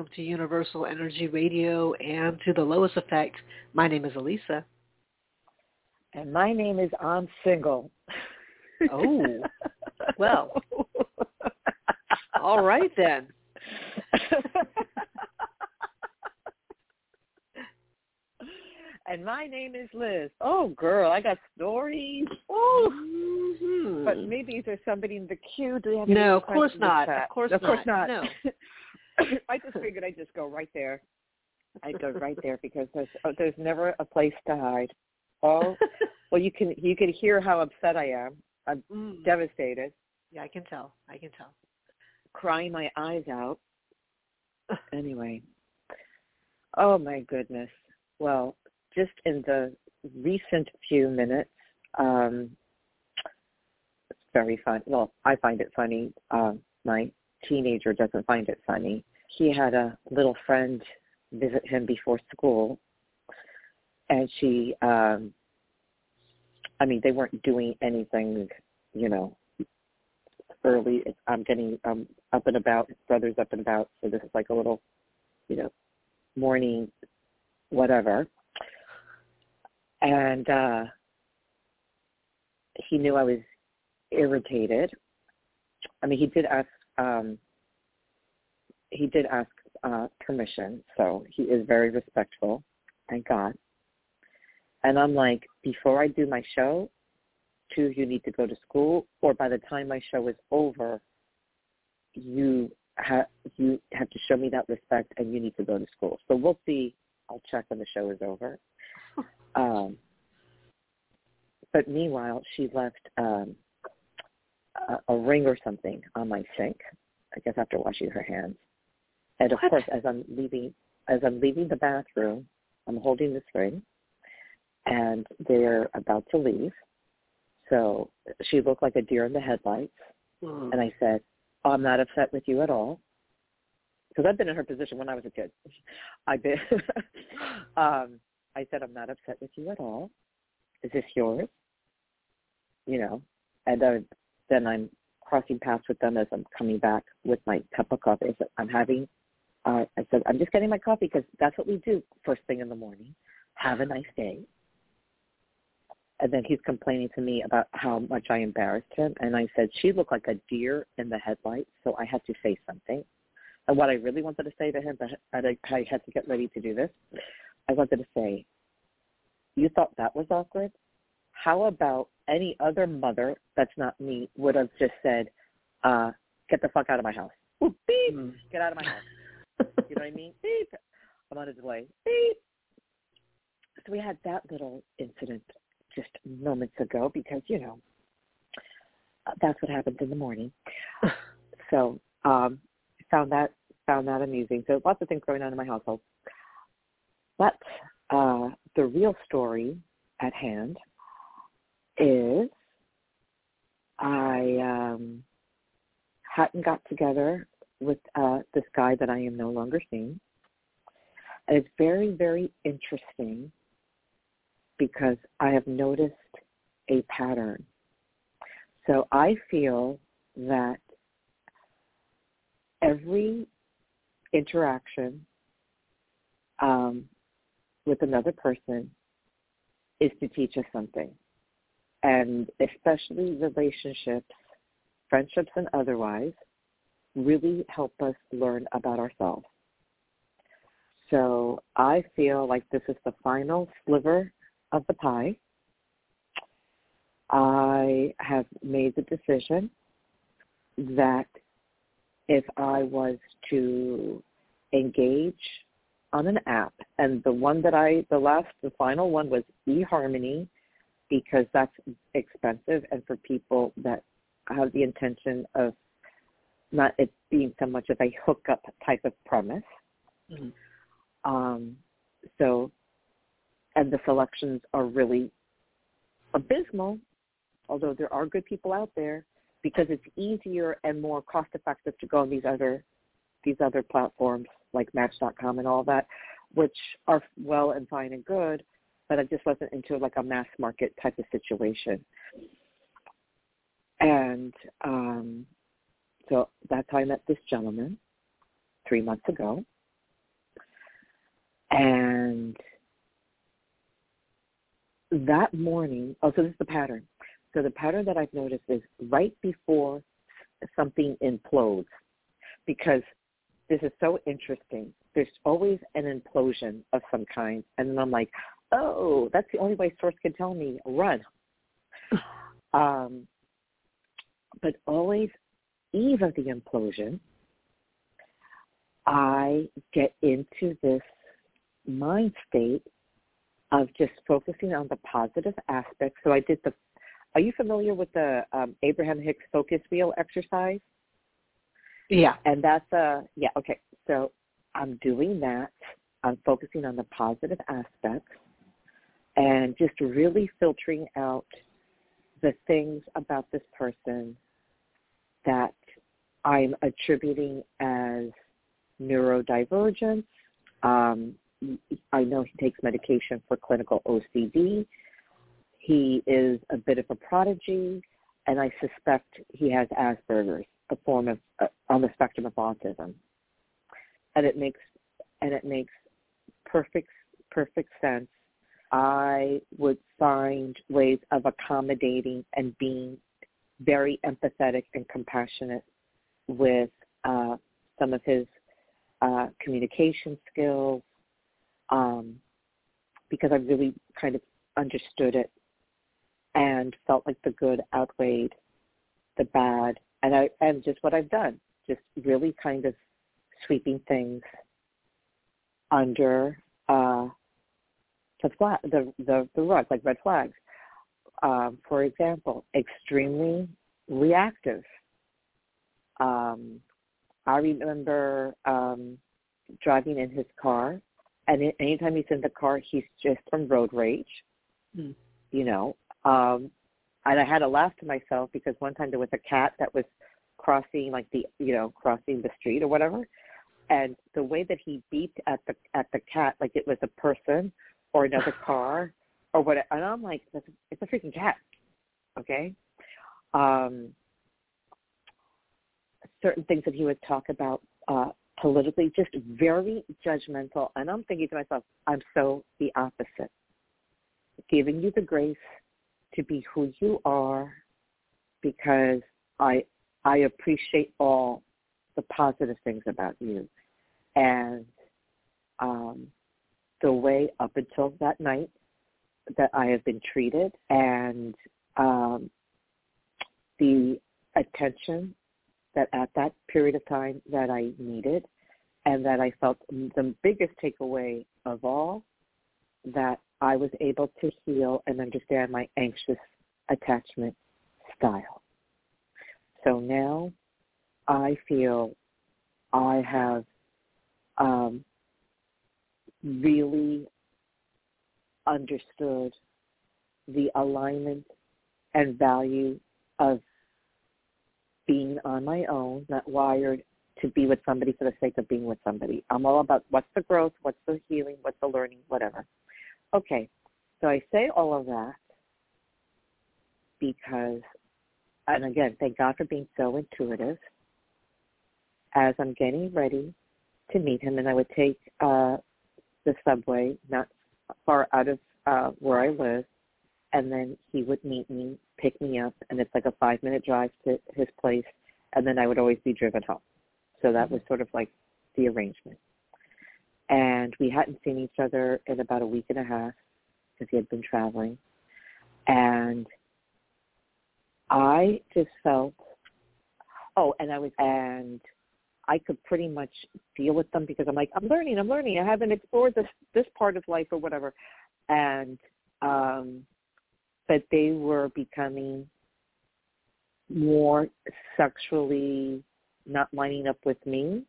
Welcome to Universal Energy Radio and to the L.O.I.S. Effect. My name is Alyssa. And my name is I'm Single. Oh, well. All right then. and my name is Liz. Oh, girl, I got stories. Oh, mm-hmm. but maybe there's somebody in the queue. Do you have no, of course not. Of course, of not. course not. No. I just figured I'd just go right there. I'd go right there because there's oh, there's never a place to hide. Oh, well, you can you can hear how upset I am. I'm Mm. devastated, Yeah, I can tell. I can tell. crying my eyes out. Anyway, oh my goodness. Well, just in the recent few minutes, um, it's very fun. Well, I find it funny. Um, my teenager doesn't find it funny. He had a little friend visit him before school, and she, um, I mean, they weren't doing anything, you know, early. I'm getting um, up and about. His brother's up and about, so this is like a little, you know, morning, whatever. And uh, he knew I was irritated. I mean, he did ask. Um, he did ask uh, permission, so he is very respectful. Thank God. And I'm like, before I do my show, two of you need to go to school, or by the time my show is over, you have you have to show me that respect, and you need to go to school. So we'll see. I'll check when the show is over. Um, but meanwhile, she left um, a, a ring or something on my sink. I guess after washing her hands. And of What? course, as I'm leaving, as I'm leaving the bathroom, I'm holding this ring, and they're about to leave. So she looked like a deer in the headlights, Mm. and I said, oh, "I'm not upset with you at all." Because I've been in her position when I was a kid. I've been. um, I said, "I'm not upset with you at all. Is this yours?" You know, and uh, then I'm crossing paths with them as I'm coming back with my cup of coffee. I'm having. Uh, I said, I'm just getting my coffee because that's what we do first thing in the morning. Have a nice day. And then he's complaining to me about how much I embarrassed him. And I said, she looked like a deer in the headlights, so I had to say something. And what I really wanted to say to him, but I I had to get ready to do this, I wanted to say, you thought that was awkward? How about any other mother that's not me would have just said, uh, get the fuck out of my house. Ooh, beep, Mm. get out of my house. You know what I mean? Beep. I'm on a delay. Beep. So we had that little incident just moments ago because, you know, uh, that's what happens in the morning. so um found that found that amusing. So lots of things going on in my household. But uh the real story at hand is I um hadn't got together with uh this guy that I am no longer seeing. And it's very, very interesting because I have noticed a pattern. So I feel that every interaction um, with another person is to teach us something. And especially relationships, friendships and otherwise, really help us learn about ourselves. So I feel like this is the final sliver of the pie. I have made the decision that if I was to engage on an app, and the one that I, the last, the final one was eHarmony, because that's expensive, and for people that have the intention of not it being so much of a hookup type of premise. Mhm. Um, so, and the selections are really abysmal, although there are good people out there because it's easier and more cost effective to go on these other these other platforms like Match.com and all that, which are well and fine and good, but I just wasn't into like a mass market type of situation. And um, so that's how I met this gentleman. three months ago. And that morning, oh, so this is the pattern. So the pattern that I've noticed is right before something implodes, because this is so interesting. There's always an implosion of some kind. And then I'm like, oh, that's the only way source can tell me, run. um, but always eve of the implosion, I get into this mind state of just focusing on the positive aspects. So I did the, are you familiar with the um, Abraham Hicks focus wheel exercise? Yeah. And that's a, yeah, okay. So I'm doing that. I'm focusing on the positive aspects and just really filtering out the things about this person that I'm attributing as neurodivergence. Um, I know he takes medication for clinical OCD. He is a bit of a prodigy, and I suspect he has Asperger's, a form of uh, on the spectrum of autism. And it makes and it makes perfect perfect sense. I would find ways of accommodating and being very empathetic and compassionate with uh, some of his uh, communication skills, um, because I really kind of understood it and felt like the good outweighed the bad, and I and just what I've done, just really kind of sweeping things under uh, the, flag, the the the rug, like red flags. Um, for example, extremely reactive. Um, I remember um, driving in his car, and anytime he's in the car, he's just from road rage. Mm. You know, um, and I had to laugh to myself because one time there was a cat that was crossing like the you know crossing the street or whatever, and the way that he beeped at the at the cat like it was a person or another car or what, and I'm like, it's a freaking cat, okay? Um, certain things that he would talk about uh, politically, just very judgmental. And I'm thinking to myself, I'm so the opposite. Giving you the grace to be who you are because I I appreciate all the positive things about you. And um, the way up until that night that I have been treated and um, the attention that at that period of time that I needed and that I felt the biggest takeaway of all that I was able to heal and understand my anxious attachment style. So now I feel I have um, really understood the alignment and value of being on my own, not wired to be with somebody for the sake of being with somebody. I'm all about what's the growth, what's the healing, what's the learning, whatever. Okay, so I say all of that because, and again, thank God for being so intuitive. As I'm getting ready to meet him, and I would take uh, the subway not far out of uh, where I live, and then he would meet me, pick me up, and it's like a five minute drive to his place, and then I would always be driven home. So that was sort of like the arrangement. And we hadn't seen each other in about a week and a half because he had been traveling. And I just felt, oh, and I was, and I could pretty much deal with them because I'm like, I'm learning, I'm learning. I haven't explored this this part of life or whatever. And um but they were becoming more sexually not lining up with me.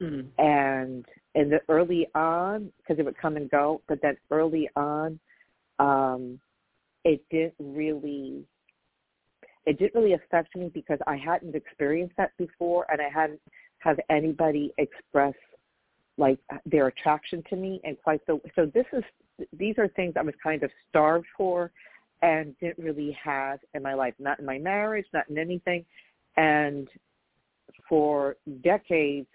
Mm. And in the early on, because it would come and go, but then early on, um, it didn't really it didn't really affect me because I hadn't experienced that before and I hadn't have anybody express like their attraction to me and quite so so this is these are things I was kind of starved for and didn't really have in my life, not in my marriage, not in anything. And for decades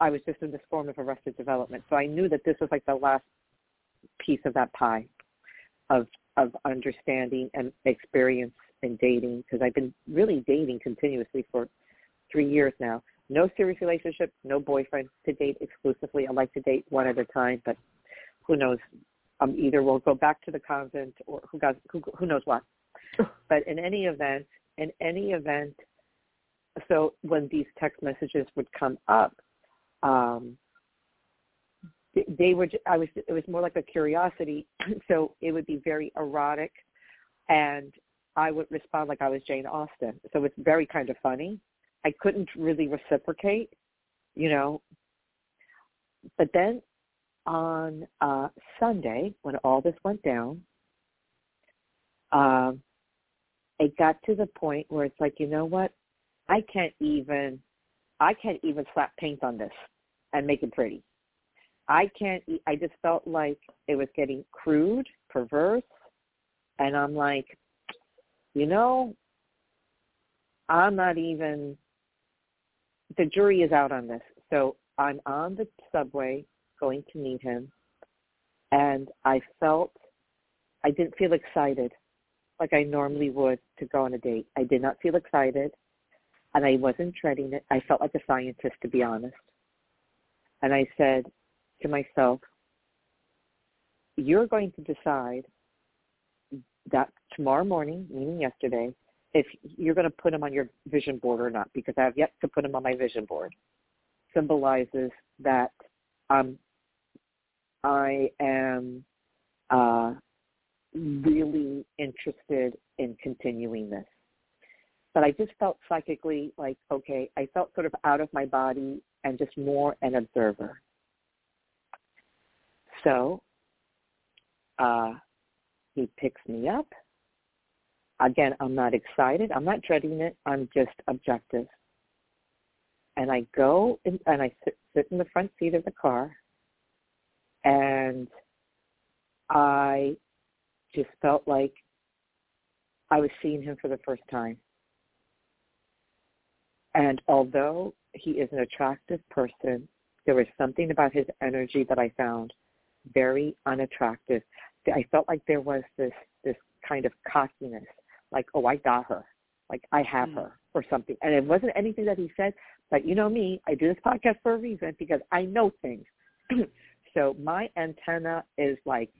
I was just in this form of arrested development. So I knew that this was like the last piece of that pie of of understanding and experience in dating because I've been really dating continuously for three years now. No serious relationship, no boyfriend to date exclusively. I like to date one at a time, but who knows? Um, either we'll go back to the convent or who got who, who knows what. but in any event, in any event, so when these text messages would come up, um, they were. I was. It was more like a curiosity. So it would be very erotic, and I would respond like I was Jane Austen. So it's very kind of funny. I couldn't really reciprocate, you know. But then on uh, Sunday, when all this went down, um, it got to the point where it's like, you know what? I can't even, I can't even slap paint on this and make it pretty. I can't. I just felt like it was getting crude, perverse, and I'm like, you know, I'm not even. The jury is out on this, so I'm on the subway going to meet him, and I felt I didn't feel excited like I normally would to go on a date. I did not feel excited, and I wasn't treading it. I felt like a scientist, to be honest. And I said to myself, you're going to decide that tomorrow morning, meaning yesterday, if you're going to put them on your vision board or not, because I have yet to put them on my vision board, symbolizes that um, I am uh, really interested in continuing this. But I just felt psychically like, okay, I felt sort of out of my body and just more an observer. So uh, he picks me up. Again, I'm not excited. I'm not dreading it. I'm just objective. And I go in, and I sit, sit in the front seat of the car, and I just felt like I was seeing him for the first time. And although he is an attractive person, there was something about his energy that I found very unattractive. I felt like there was this this kind of cockiness, like, oh, I got her, like I have mm. her, or something. And it wasn't anything that he said, but you know me, I do this podcast for a reason because I know things. so my antenna is like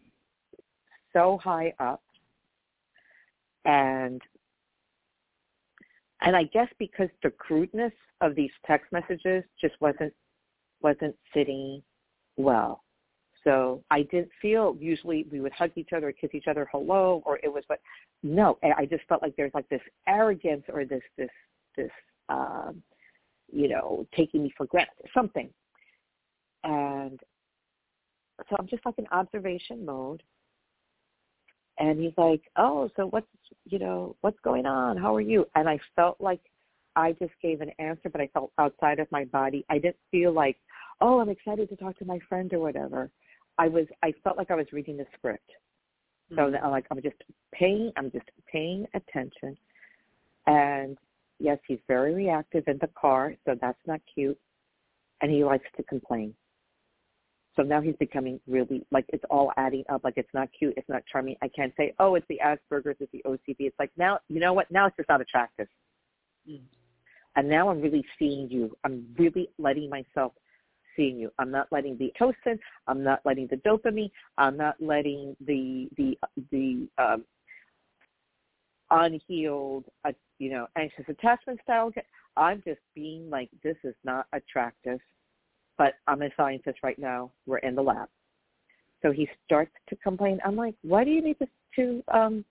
so high up, and and I guess because the crudeness of these text messages just wasn't wasn't sitting well. So I didn't feel usually we would hug each other, kiss each other, hello, or it was but no, I just felt like there's like this arrogance or this this this um, you know taking me for granted something, and so I'm just like in observation mode. And he's like, "Oh, so what's you know what's going on? How are you?" And I felt like I just gave an answer, but I felt outside of my body. I didn't feel like, "Oh, I'm excited to talk to my friend" or whatever. I was I felt like I was reading the script. So mm-hmm. I'm like I'm just paying I'm just paying attention. And yes, he's very reactive in the car, so that's not cute. And he likes to complain. So now he's becoming really like it's all adding up. Like it's not cute, it's not charming. I can't say, oh, it's the Asperger's, it's the OCD. It's like now, you know what? Now it's just not attractive. Mm. And now I'm really seeing you. I'm really letting myself seeing you. I'm not letting the oxytocin. I'm not letting the dopamine. I'm not letting the the the um, unhealed, uh, you know, anxious attachment style. I'm just being like, this is not attractive, but I'm a scientist right now. We're in the lab. So he starts to complain. I'm like, why do you need to, to um,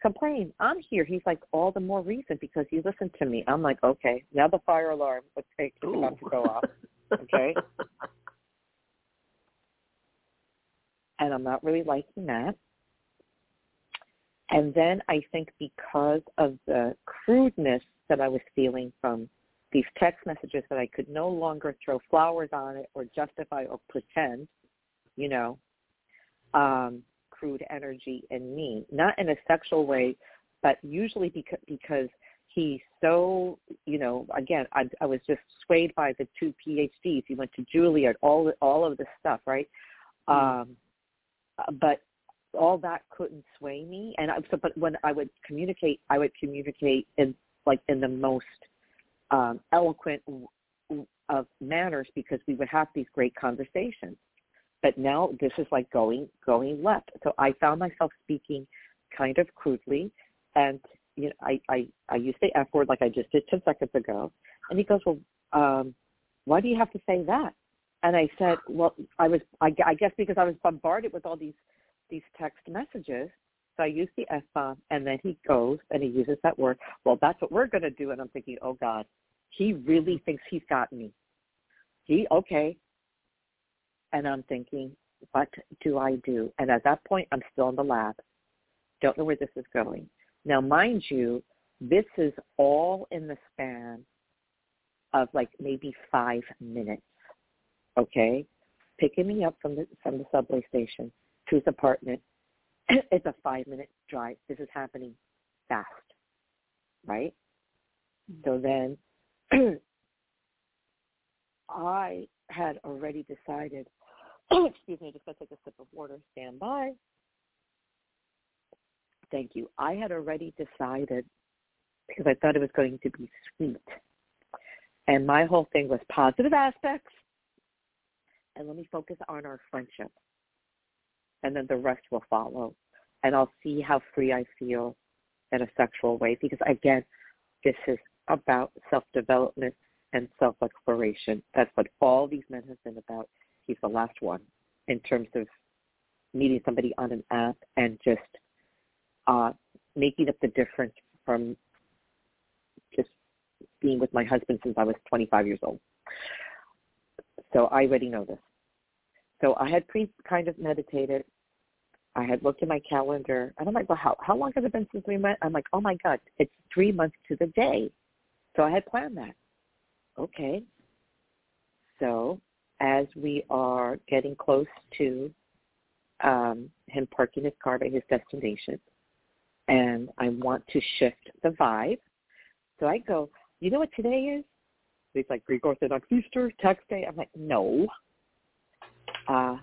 complain? I'm here. He's like, all the more reason because you listened to me. I'm like, okay, now the fire alarm is about to go off. Okay. and I'm not really liking that. And then I think because of the crudeness that I was feeling from these text messages that I could no longer throw flowers on it or justify or pretend, you know, um, crude energy in me, not in a sexual way, but usually because, because he's so you know again I, I was just swayed by the two PhDs. He went to Juilliard, all all of this stuff, right? Mm. Um, but all that couldn't sway me. And I, so, but when I would communicate, I would communicate in like in the most um, eloquent of manners because we would have these great conversations. But now this is like going going left. So I found myself speaking kind of crudely, and you know I I I used the f word like I just did ten seconds ago. And he goes, well, um, why do you have to say that? And I said, well, I was I, I guess because I was bombarded with all these these text messages. So I used the F bomb, and then he goes and he uses that word. Well, that's what we're going to do. And I'm thinking, oh God, he really thinks he's got me. He okay. And I'm thinking, what do I do? And at that point, I'm still in the lab. Don't know where this is going. Now, mind you, this is all in the span of like maybe five minutes. Okay, picking me up from the from the subway station, to his apartment. it's a five minute drive. This is happening fast, right? Mm-hmm. So then I had already decided, excuse me, just going to take a sip of water, stand by. Thank you. I had already decided because I thought it was going to be sweet. And my whole thing was positive aspects. And let me focus on our friendship and then the rest will follow. And I'll see how free I feel in a sexual way because again, this is about self-development and self-exploration. That's what all these men have been about. He's the last one in terms of meeting somebody on an app and just uh, making up the difference from just being with my husband since I was 25 years old. So I already know this. So I had pre kind of meditated. I had looked at my calendar, and I'm like, well, how how long has it been since we met? I'm like, oh my god, it's three months to the day. So I had planned that. Okay. So as we are getting close to um, him parking his car by his destination, and I want to shift the vibe, so I go, you know what today is? He's like Greek Orthodox Easter, tax day. I'm like, no, uh,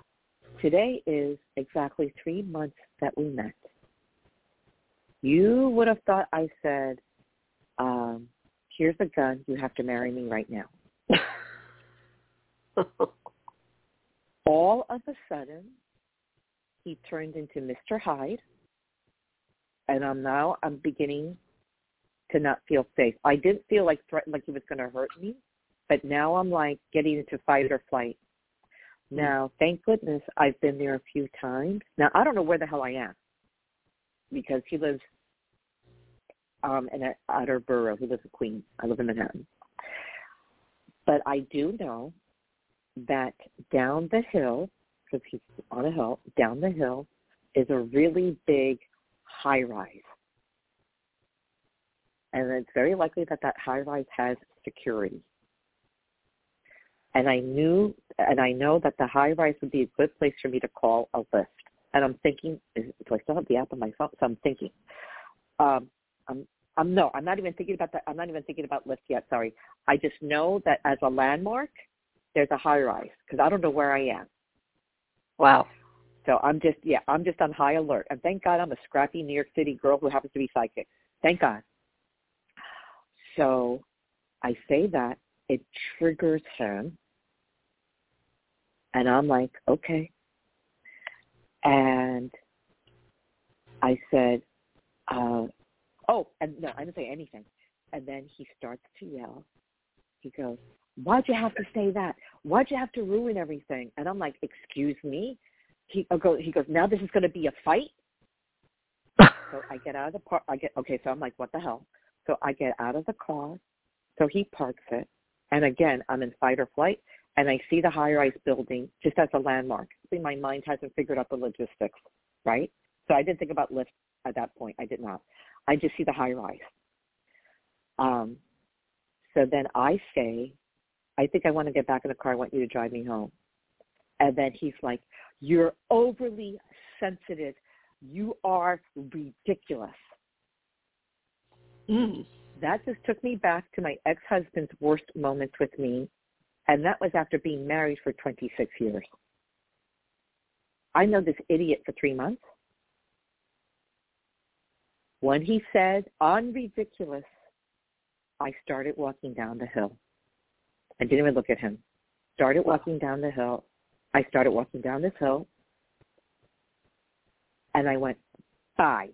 today is exactly three months that we met. You would have thought I said, um, here's a gun, you have to marry me right now. All of a sudden, he turned into Mr. Hyde, and I'm now I'm beginning to not feel safe. I didn't feel like threatened, like he was going to hurt me, but now I'm like getting into fight or flight. Now, thank goodness I've been there a few times. Now, I don't know where the hell I am because he lives um, in an outer borough. He lives in Queens. I live in Manhattan. But I do know that down the hill, because he's on a hill, down the hill is a really big high rise. And it's very likely that that high rise has security and I knew and I know that the high rise would be a good place for me to call a Lyft. And I'm thinking, do I still have the app on my phone? So I'm thinking, um, I'm, I'm no, I'm not even thinking about that. I'm not even thinking about Lyft yet. Sorry, I just know that as a landmark, there's a high rise because I don't know where I am. Wow. So I'm just yeah, I'm just on high alert. And thank God I'm a scrappy New York City girl who happens to be psychic. Thank God. So I say that it triggers him and I'm like, okay. And I said, uh, oh, and no, I didn't say anything. And then he starts to yell. He goes, why'd you have to say that? Why'd you have to ruin everything? And I'm like, excuse me? He goes, he goes, now this is going to be a fight? so I get out of the car. I get, okay, so I'm like, what the hell? So I get out of the car. So he parks it. And again, I'm in fight or flight and I see the high-rise building just as a landmark. See, my mind hasn't figured out the logistics, right? So I didn't think about Lyft at that point. I did not. I just see the high-rise. Um, so then I say, I think I want to get back in the car. I want you to drive me home. And then he's like, you're overly sensitive. You are ridiculous. Mm. that just took me back to my ex-husband's worst moments with me, and that was after being married for 26 years. I know this idiot for three months. When he said, on ridiculous, I started walking down the hill. I didn't even look at him. Started walking down the hill. I started walking down this hill. And I went, bye.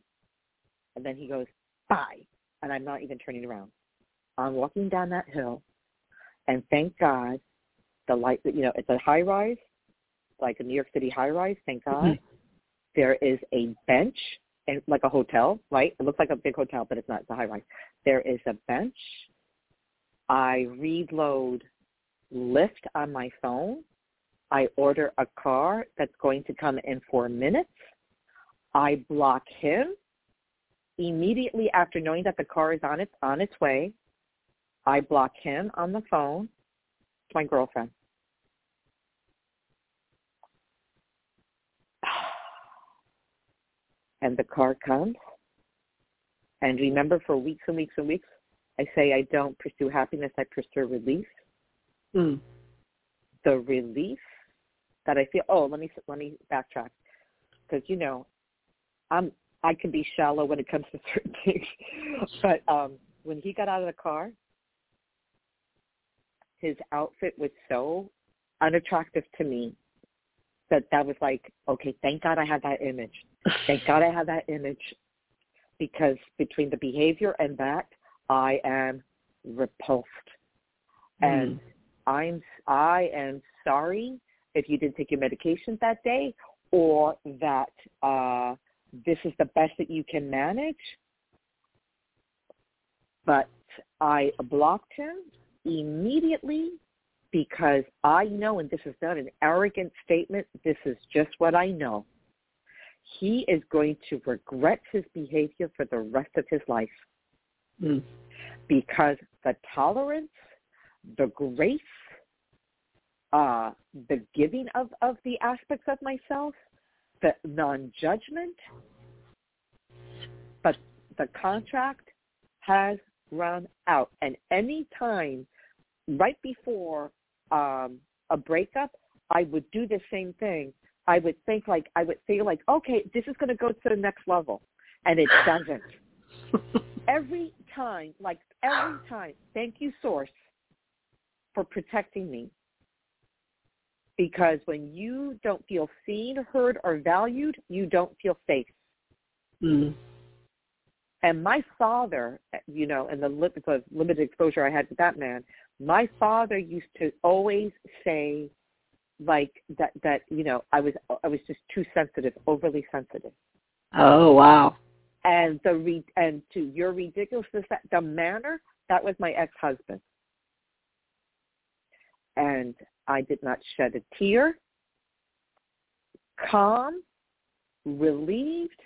And then he goes, bye and I'm not even turning around. I'm walking down that hill, and thank God, the light. You know, it's a high rise, like a New York City high rise. Thank God, mm-hmm. there is a bench and like a hotel, right? It looks like a big hotel, but it's not. It's a high rise. There is a bench. I reload Lyft on my phone. I order a car that's going to come in four minutes. I block him immediately after knowing that the car is on its on its way, I block him on the phone to my girlfriend. And the car comes. And remember for weeks and weeks and weeks, I say I don't pursue happiness, I pursue relief. Mm. The relief that I feel. Oh, let me let me backtrack because you know, I'm I can be shallow when it comes to certain things. but um when he got out of the car, his outfit was so unattractive to me that that was like, okay, thank God I had that image. Thank God I had that image because between the behavior and that, I am repulsed. Mm. And I'm I am sorry if you didn't take your medication that day or that uh this is the best that you can manage. But I blocked him immediately because I know, and this is not an arrogant statement, this is just what I know. He is going to regret his behavior for the rest of his life. Mm. Because the tolerance, the grace, uh, the giving of, of the aspects of myself the non-judgment, but the contract has run out. And any time right before um, a breakup, I would do the same thing. I would think like I would feel like, okay, this is going to go to the next level, and it doesn't. every time, like every time, thank you, Source, for protecting me because when you don't feel seen, heard, or valued, you don't feel safe. Mm. And my father, you know, and the limited exposure I had with that man, my father used to always say, like that, that you know, I was, I was just too sensitive, overly sensitive. Oh wow! And the re- and to your ridiculousness, that the manner that was my ex-husband. And I did not shed a tear. Calm, relieved.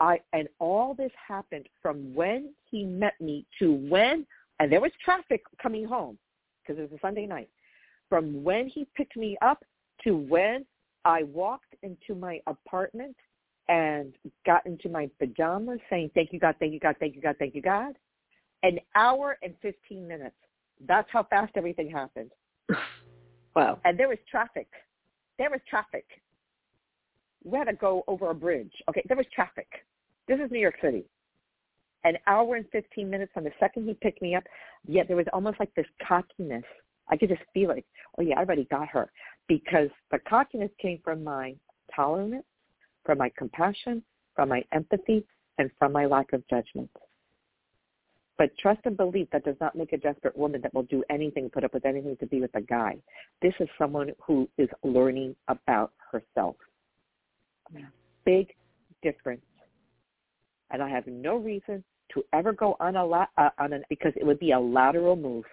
I and all this happened from when he met me to when and there was traffic coming home because it was a Sunday night. From when he picked me up to when I walked into my apartment and got into my pajamas saying, thank you, God, thank you, God, thank you, God, thank you, God. An hour and 15 minutes. That's how fast everything happened. Wow. And there was traffic. There was traffic. We had to go over a bridge. Okay, there was traffic. This is New York City. An hour and 15 minutes from the second he picked me up, yet there was almost like this cockiness. I could just feel it. Oh, yeah, I already got her. Because the cockiness came from my tolerance, from my compassion, from my empathy, and from my lack of judgment. But trust and belief that does not make a desperate woman that will do anything, put up with anything to be with a guy. This is someone who is learning about herself. Big difference. And I have no reason to ever go on a la- uh, on an because it would be a lateral move.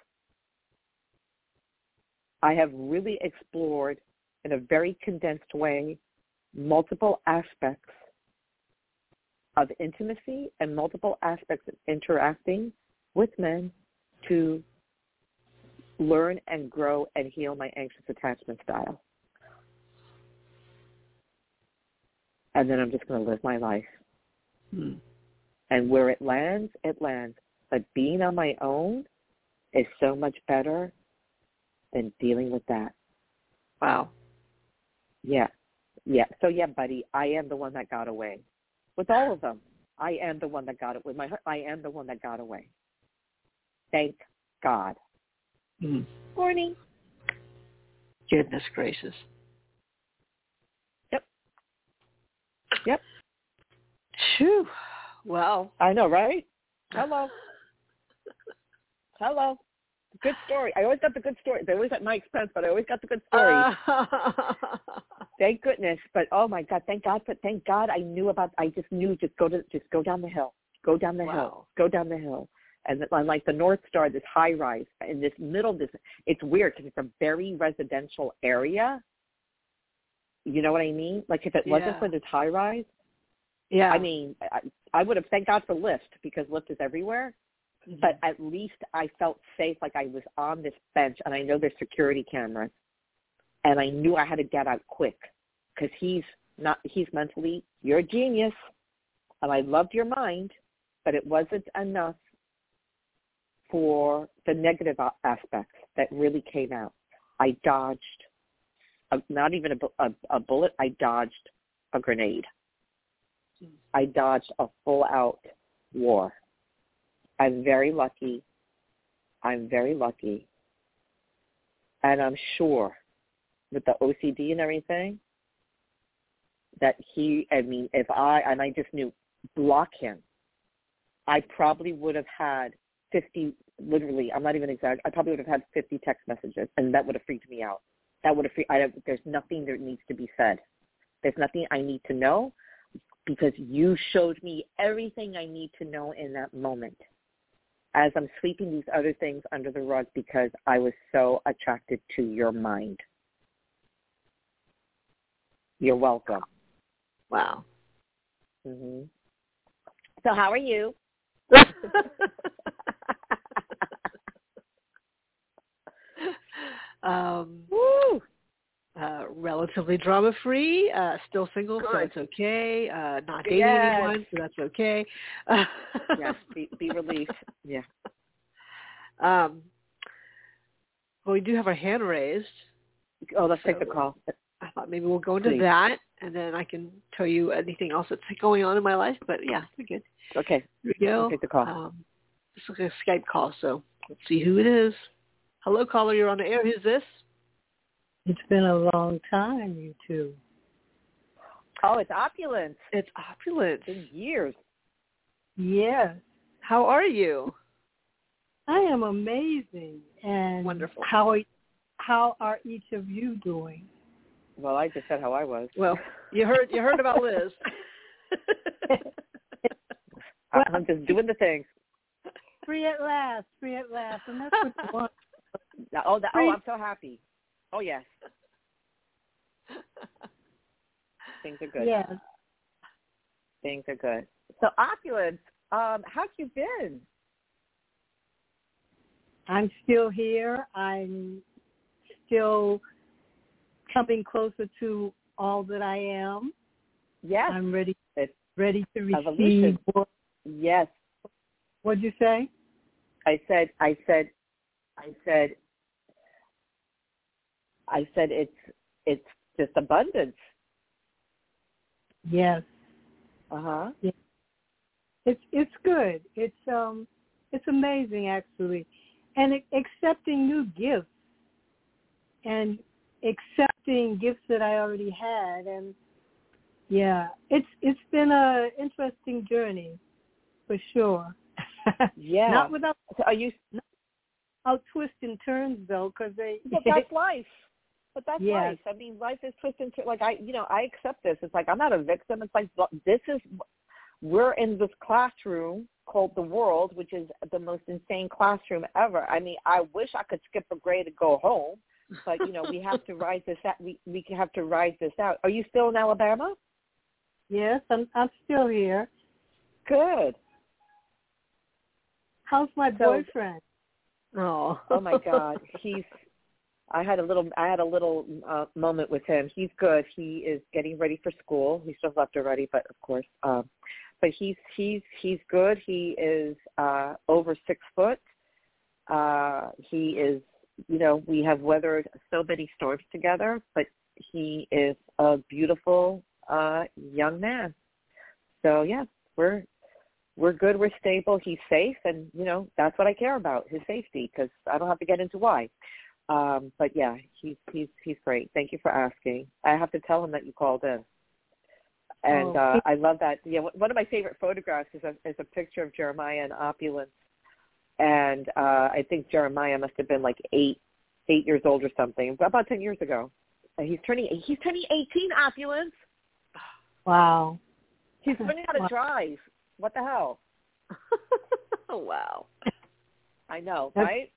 I have really explored in a very condensed way multiple aspects of intimacy and multiple aspects of interacting with men to learn and grow and heal my anxious attachment style. And then I'm just going to live my life. Hmm. And where it lands, it lands. But being on my own is so much better than dealing with that. Wow. Yeah. Yeah. So yeah, buddy, I am the one that got away. With all of them. I am the one that got it with my I am the one that got away. Thank God. Mm. Morning. Goodness gracious. Yep. Yep. Phew. Well. I know, right? Hello. Hello. Good story. I always got the good story. They always at my expense, but I always got the good story. Thank goodness. But oh my God, thank God. But thank God, I knew about. I just knew just go to just go down the hill. Go down the Wow. hill. Go down the hill. And like the North Star, this high rise in this middle. This it's weird because it's a very residential area. You know what I mean? Like if it wasn't for this high rise, yeah. I mean, I, I would have thank God for Lyft because Lyft is everywhere. Mhm. But at least I felt safe, like I was on this bench, and I know there's security cameras, and I knew I had to get out quick because he's not. He's mentally. You're a genius, and I loved your mind, but it wasn't enough for the negative aspects that really came out. I dodged, a, not even a, a, a bullet. I dodged a grenade. I dodged a full-out war. I'm very lucky. I'm very lucky. And I'm sure with the OCD and everything that he, I mean, if I, and I just knew, block him, I probably would have had 50, literally, I'm not even exact, I probably would have had 50 text messages and that would have freaked me out. That would have, freaked, I there's nothing that needs to be said. There's nothing I need to know because you showed me everything I need to know in that moment as I'm sweeping these other things under the rug because I was so attracted to your mind. You're welcome. wow. hmm So how are you? um, Woo! uh, relatively drama free, uh, still single, so it's okay. Uh, not dating Yes. anyone, so that's okay. Yes, be, be relieved. Yeah. um, well, we do have our hand raised. Oh, let's take the call. I thought maybe we'll go into Please. that, and then I can tell you anything else that's going on in my life. But yeah, we're good. Okay. Here we go. I'll take the call. Um, this is a Skype call, so let's see who it is. Hello, caller. You're on the air. Who's this? It's been a long time, you two. Oh, it's opulence. It's Opulence. It's been years. Yes, How are you? I am amazing. And Wonderful. How are, how are each of you doing? Well, I just said how I was. Well, you heard you heard about Liz. I- I'm just doing the thing. Free at last, free at last, and that's what you want. Oh, that, oh, I'm so happy. Oh, yes. Things are good. Yes, Things are good. So opulence, um, how've you been? I'm still here. I'm still coming closer to all that I am. Yes. I'm ready, ready to receive. What, yes. what'd you say? I said I said I said I said it's it's just abundance. Yes, Uh huh. it's it's good. It's um, it's amazing actually, and accepting new gifts and accepting gifts that I already had, and yeah, it's it's been a interesting journey, for sure. Yeah. Not without are you out twists and turns though, because they. but that's life. But that's life. I mean, life is twisted. To, like I, you know, I accept this. It's like I'm not a victim. It's like this is we're in this classroom called the world, which is the most insane classroom ever. I mean, I wish I could skip a grade and go home, but you know, we have to rise this out. We we have to rise this out. Are you still in Alabama? yes, I'm I'm still here. Good. How's my So- boyfriend? oh. Oh my God, he's. I had a little. I had a little uh, moment with him. He's good. He is getting ready for school. He still left already, but of course. Um, but he's he's he's good. He is uh, over six foot. Uh, he is, you know, we have weathered so many storms together, but he is a beautiful uh, young man. So yeah, we're we're good. We're stable. He's safe, and you know that's what I care about: his safety. Because I don't have to get into why. Um, but yeah, he's he's he's great. Thank you for asking. I have to tell him that you called in. And oh. uh, I love that. Yeah, one of my favorite photographs is a is a picture of Jeremiah in opulence, and uh, I think Jeremiah must have been like eight eight years old or something, about ten years ago. And he's turning he's turning eighteen opulence. Wow. He's learning how to wow. drive. What the hell? wow. I know, that's, right?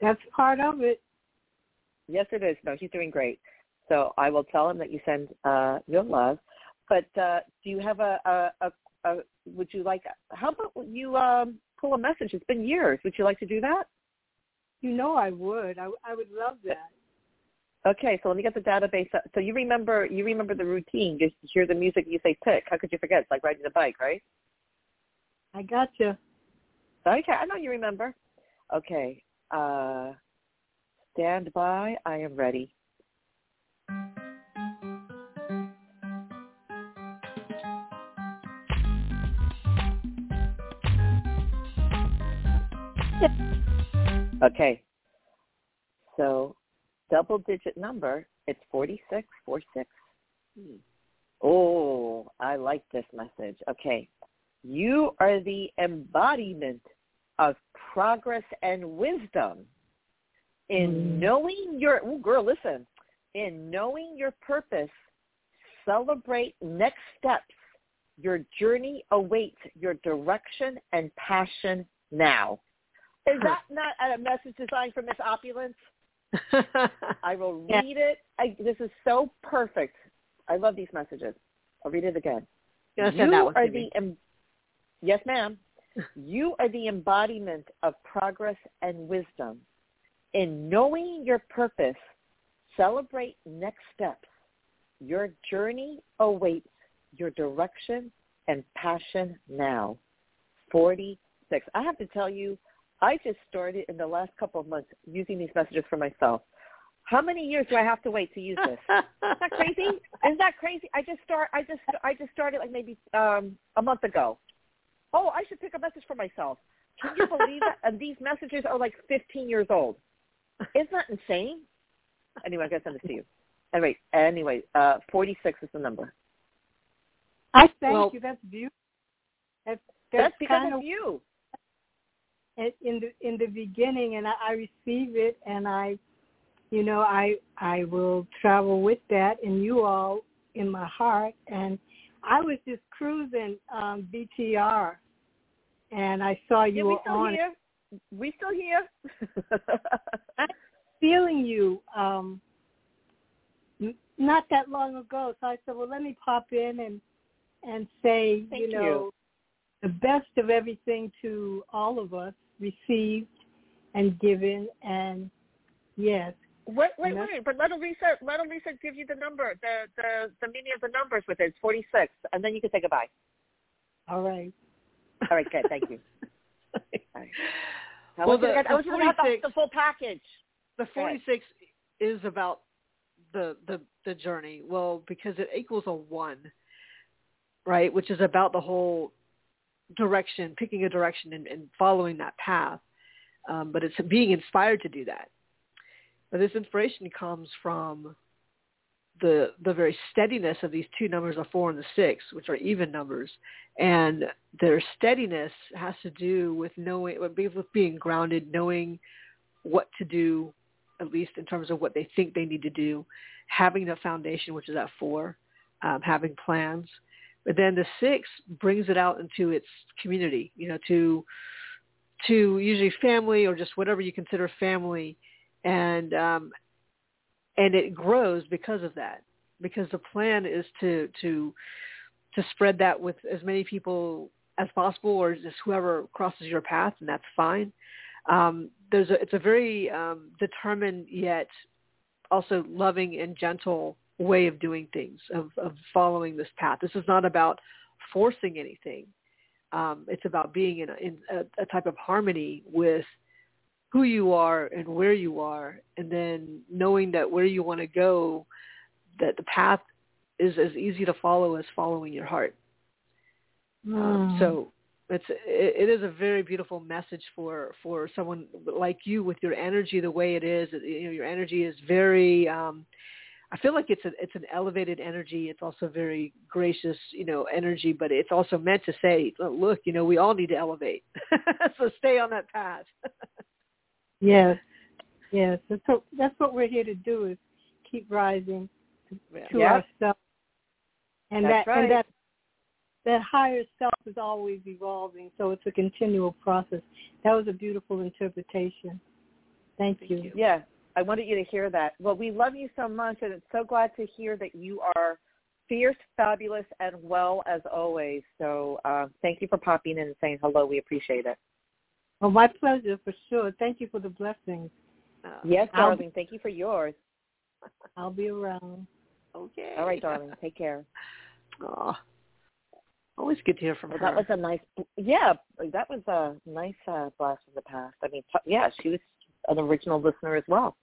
That's part of it. Yes, it is. No, he's doing great. So I will tell him that you send uh, your love. But uh, do you have a, a, a, a would you like, how about you um, pull a message? It's been years. Would you like to do that? You know I would. I, I would love that. Okay, so let me get the database. Up. So you remember you remember the routine. You hear the music, you say pick. How could you forget? It's like riding a bike, right? I got you. Okay, I know you remember. Okay, uh, stand by. I am ready. Okay. So double digit number, it's 4646. Hmm. Oh, I like this message. Okay. You are the embodiment of progress and wisdom in mm. knowing your, oh girl, listen, in knowing your purpose, celebrate next steps. Your journey awaits your direction and passion now. Is that not a message designed for Miss Opulence? I will read it. I, this is so perfect. I love these messages. I'll read it again. You are the em- yes, ma'am. you are the embodiment of progress and wisdom. In knowing your purpose, celebrate next steps. Your journey awaits your direction and passion now. 46. I have to tell you, I just started in the last couple of months using these messages for myself. How many years do I have to wait to use this? Is that crazy? Is that crazy? I just start. I just. I just started like maybe um, a month ago. Oh, I should pick a message for myself. Can you believe that? And these messages are like 15 years old. Isn't that insane? Anyway, I'm gonna send this to you. Anyway, anyway, uh, 46 is the number. I thank well, you. That's beautiful. That's, that's, that's because of you in the in the beginning, and I, I receive it, and I, you know, I I will travel with that, and you all in my heart. And I was just cruising um, BTR, and I saw you yeah, we were still on. Here. We still here. I'm feeling you. Um, not that long ago, so I said, well, let me pop in and and say, Thank you know, you. The best of everything to all of us received and given and yes. Wait, wait, wait! But let Alyssa, let Alyssa give you the number, the the the meaning of the numbers with it. It's forty six, and then you can say goodbye. All right. All right, good. Thank you. All right. I well, the, the, the, 46, the, the full package. The forty six is about the the the journey. Well, because it equals a one, right? Which is about the whole direction, picking a direction and, and following that path. Um, but it's being inspired to do that. But this inspiration comes from the the very steadiness of these two numbers, the four and the six, which are even numbers, and their steadiness has to do with knowing, with being grounded, knowing what to do, at least in terms of what they think they need to do, having the foundation, which is at four, um, having plans, but then the six brings it out into its community, you know, to to usually family or just whatever you consider family, and um, and it grows because of that. Because the plan is to to to spread that with as many people as possible, or just whoever crosses your path, and that's fine. Um, there's a, it's a very um, determined yet also loving and gentle way of doing things, of, of following this path. This is not about forcing anything. Um, it's about being in, a, in a, a type of harmony with who you are and where you are, and then knowing that where you want to go, that the path is as easy to follow as following your heart. Mm. Um, so it's it, it is a very beautiful message for for someone like you with your energy the way it is. You know, your energy is very. Um, I feel like it's a it's an elevated energy. It's also very gracious, you know, energy, but it's also meant to say, look, you know, we all need to elevate. so stay on that path. yes, yes. That's what that's what we're here to do is keep rising to, to ourselves, and that's that right. and that that higher self is always evolving, so it's a continual process. That was a beautiful interpretation. Thank, Thank you. you. Yeah, I wanted you to hear that. Well, we love you so much, and it's so glad to hear that you are fierce, fabulous, and well as always. So uh, thank you for popping in and saying hello. We appreciate it. Well, my pleasure for sure. Thank you for the blessings. Uh, yes, darling. I'll, thank you for yours. I'll be around. Okay. All right, darling. Take care. Aw. Always good to hear from well, her. That was a nice, yeah, that was a nice uh, blast from the past. I mean, yeah, she was an original listener as well.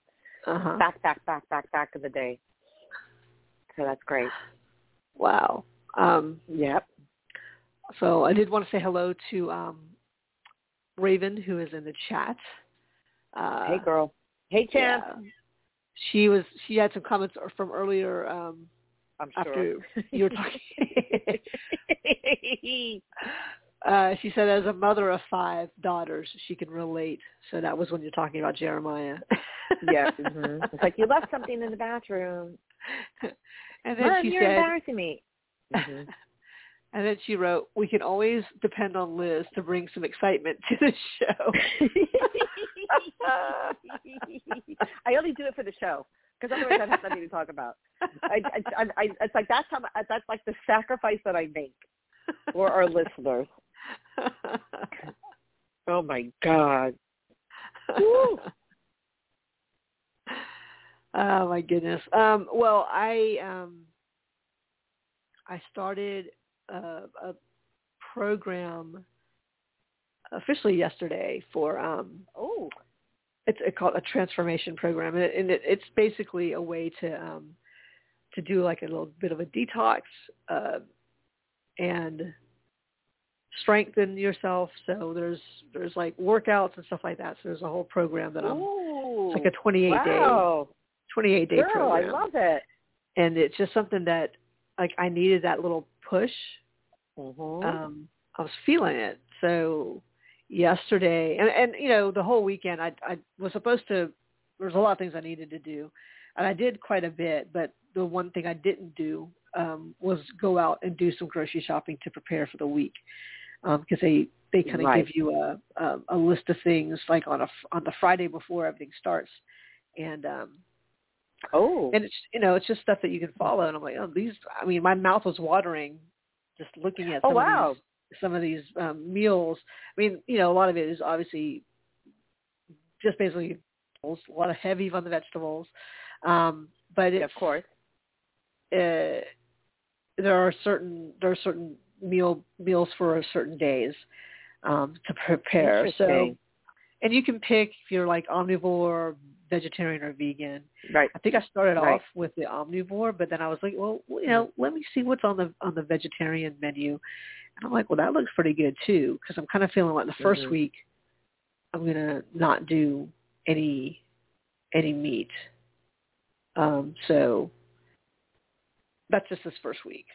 Uh-huh. Back, back, back, back, back in the day. So that's great. Wow. Um, yep. So I did want to say hello to um, Raven, who is in the chat. Uh, hey, girl. Hey, Chance. Yeah. She was. She had some comments from earlier. Um, I'm after sure. you were talking. uh, she said, as a mother of five daughters, she can relate. So that was when you're talking about Jeremiah. yes. Mm-hmm. It's like you left something in the bathroom. And then Mom, she you're said, embarrassing me. Mm-hmm. And then she wrote, "We can always depend on Liz to bring some excitement to the show." I only do it for the show because otherwise I'd have nothing to talk about. I, I, I, it's like that's how that's like the sacrifice that I make for our listeners. oh my god. Oh my goodness. Um, well, I um, I started a, a program officially yesterday for um, oh it's, it's called a transformation program, and, it, and it, it's basically a way to um, to do like a little bit of a detox uh, and strengthen yourself. So there's there's like workouts and stuff like that. So there's a whole program that I'm. Ooh, it's like a 28 wow. day 28 day Girl, program. I love it. And it's just something that like I needed that little push. Mm-hmm. Um, I was feeling it. So yesterday and and you know the whole weekend I I was supposed to there's a lot of things I needed to do and I did quite a bit but the one thing I didn't do um was go out and do some grocery shopping to prepare for the week um because they they kind of right. give you a, a a list of things like on a on the Friday before everything starts. And um oh. and it's you know it's just stuff that you can follow. And I'm like oh these I mean my mouth was watering just looking at some oh wow. of these some of these um, meals. I mean, you know, a lot of it is obviously just basically a lot of heavy on the vegetables, um, but it's, yeah, of course, uh, there are certain there are certain meal meals for certain days um, to prepare. So, and you can pick if you're like omnivore, vegetarian, or vegan. Right. I think I started right. off with the omnivore, but then I was like, well, you know, let me see what's on the on the vegetarian menu and I'm like, well, that looks pretty good too, because I'm kind of feeling like the 1st mm-hmm. week I'm gonna not do any any meat. Um, so that's just this first week.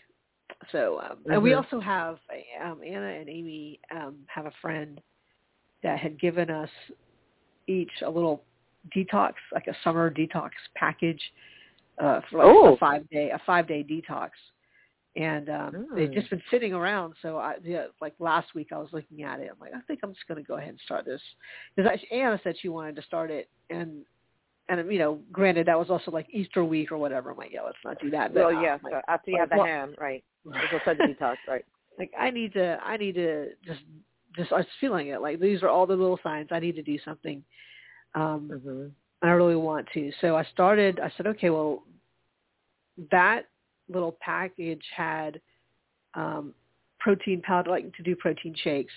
So um, mm-hmm. and we also have um, Anna and Amy um, have a friend that had given us each a little detox, like a summer detox package uh, for like oh. a five day a five day detox and um mm. they've just been sitting around so i yeah, like last week i was looking at it i'm like i think i'm just going to go ahead and start this because anna said she wanted to start it and and you know granted that was also like easter week or whatever i'm like yeah let's not do that but, well yeah like, so after you have the well, ham right it's a detox right like i need to i need to just just i was feeling it like these are all the little signs i need to do something um mm-hmm. and i really want to so i started i said okay well that little package had um, protein powder, like to do protein shakes.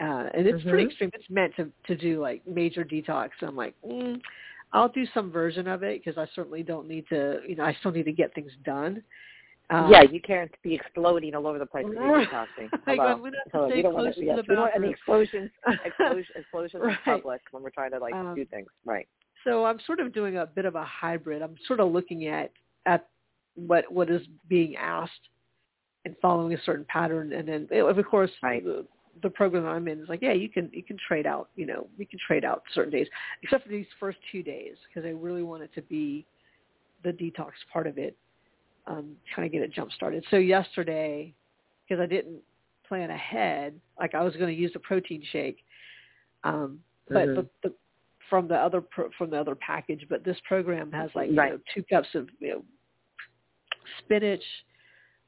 Uh, and it's Mm-hmm. pretty extreme. It's meant to to do like major detox. And I'm like, mm, I'll do some version of it because I certainly don't need to. You know, I still need to get things done. Um, yeah, you can't be exploding all over the place when you're Right. detoxing. Like, Hello. Hello. We don't want to to, the don't want any explosions, explosions, explosions Right. in public when we're trying to like Um, do things. Right. so I'm sort of doing a bit of a hybrid. I'm sort of looking at at what what is being asked and following a certain pattern, and then of course Right. The, the program I'm in is like, yeah, you can you can trade out, you know, we can trade out certain days, except for these first two days because I really want it to be the detox part of it, um, trying to get it jump started. So yesterday, because I didn't plan ahead, like I was going to use a protein shake, um, but Mhm. the, the from the other pro, from the other package, but this program has like you Right. know two cups of you know spinach.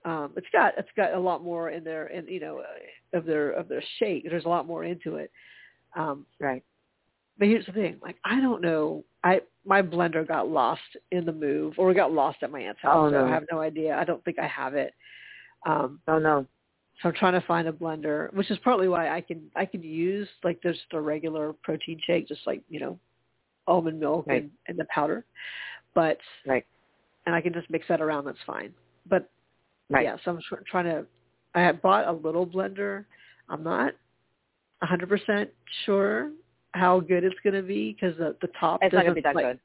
Um, it's got it's got a lot more in there, and you know uh, of their of their shake. There's a lot more into it. Um, Right. but here's the thing: like I don't know. I my blender got lost in the move, or got lost at my aunt's house. Oh, so. I have no idea. I don't think I have it. Um, Oh no. so I'm trying to find a blender, which is partly why I can I can use like just a regular protein shake, just like you know almond milk Right. and, and the powder, but Right. and I can just mix that around. That's fine. But Right. yeah, so I'm tr- trying to. I had bought a little blender. I'm not 100% sure how good it's going to be because the the top It's not gonna be that like, good.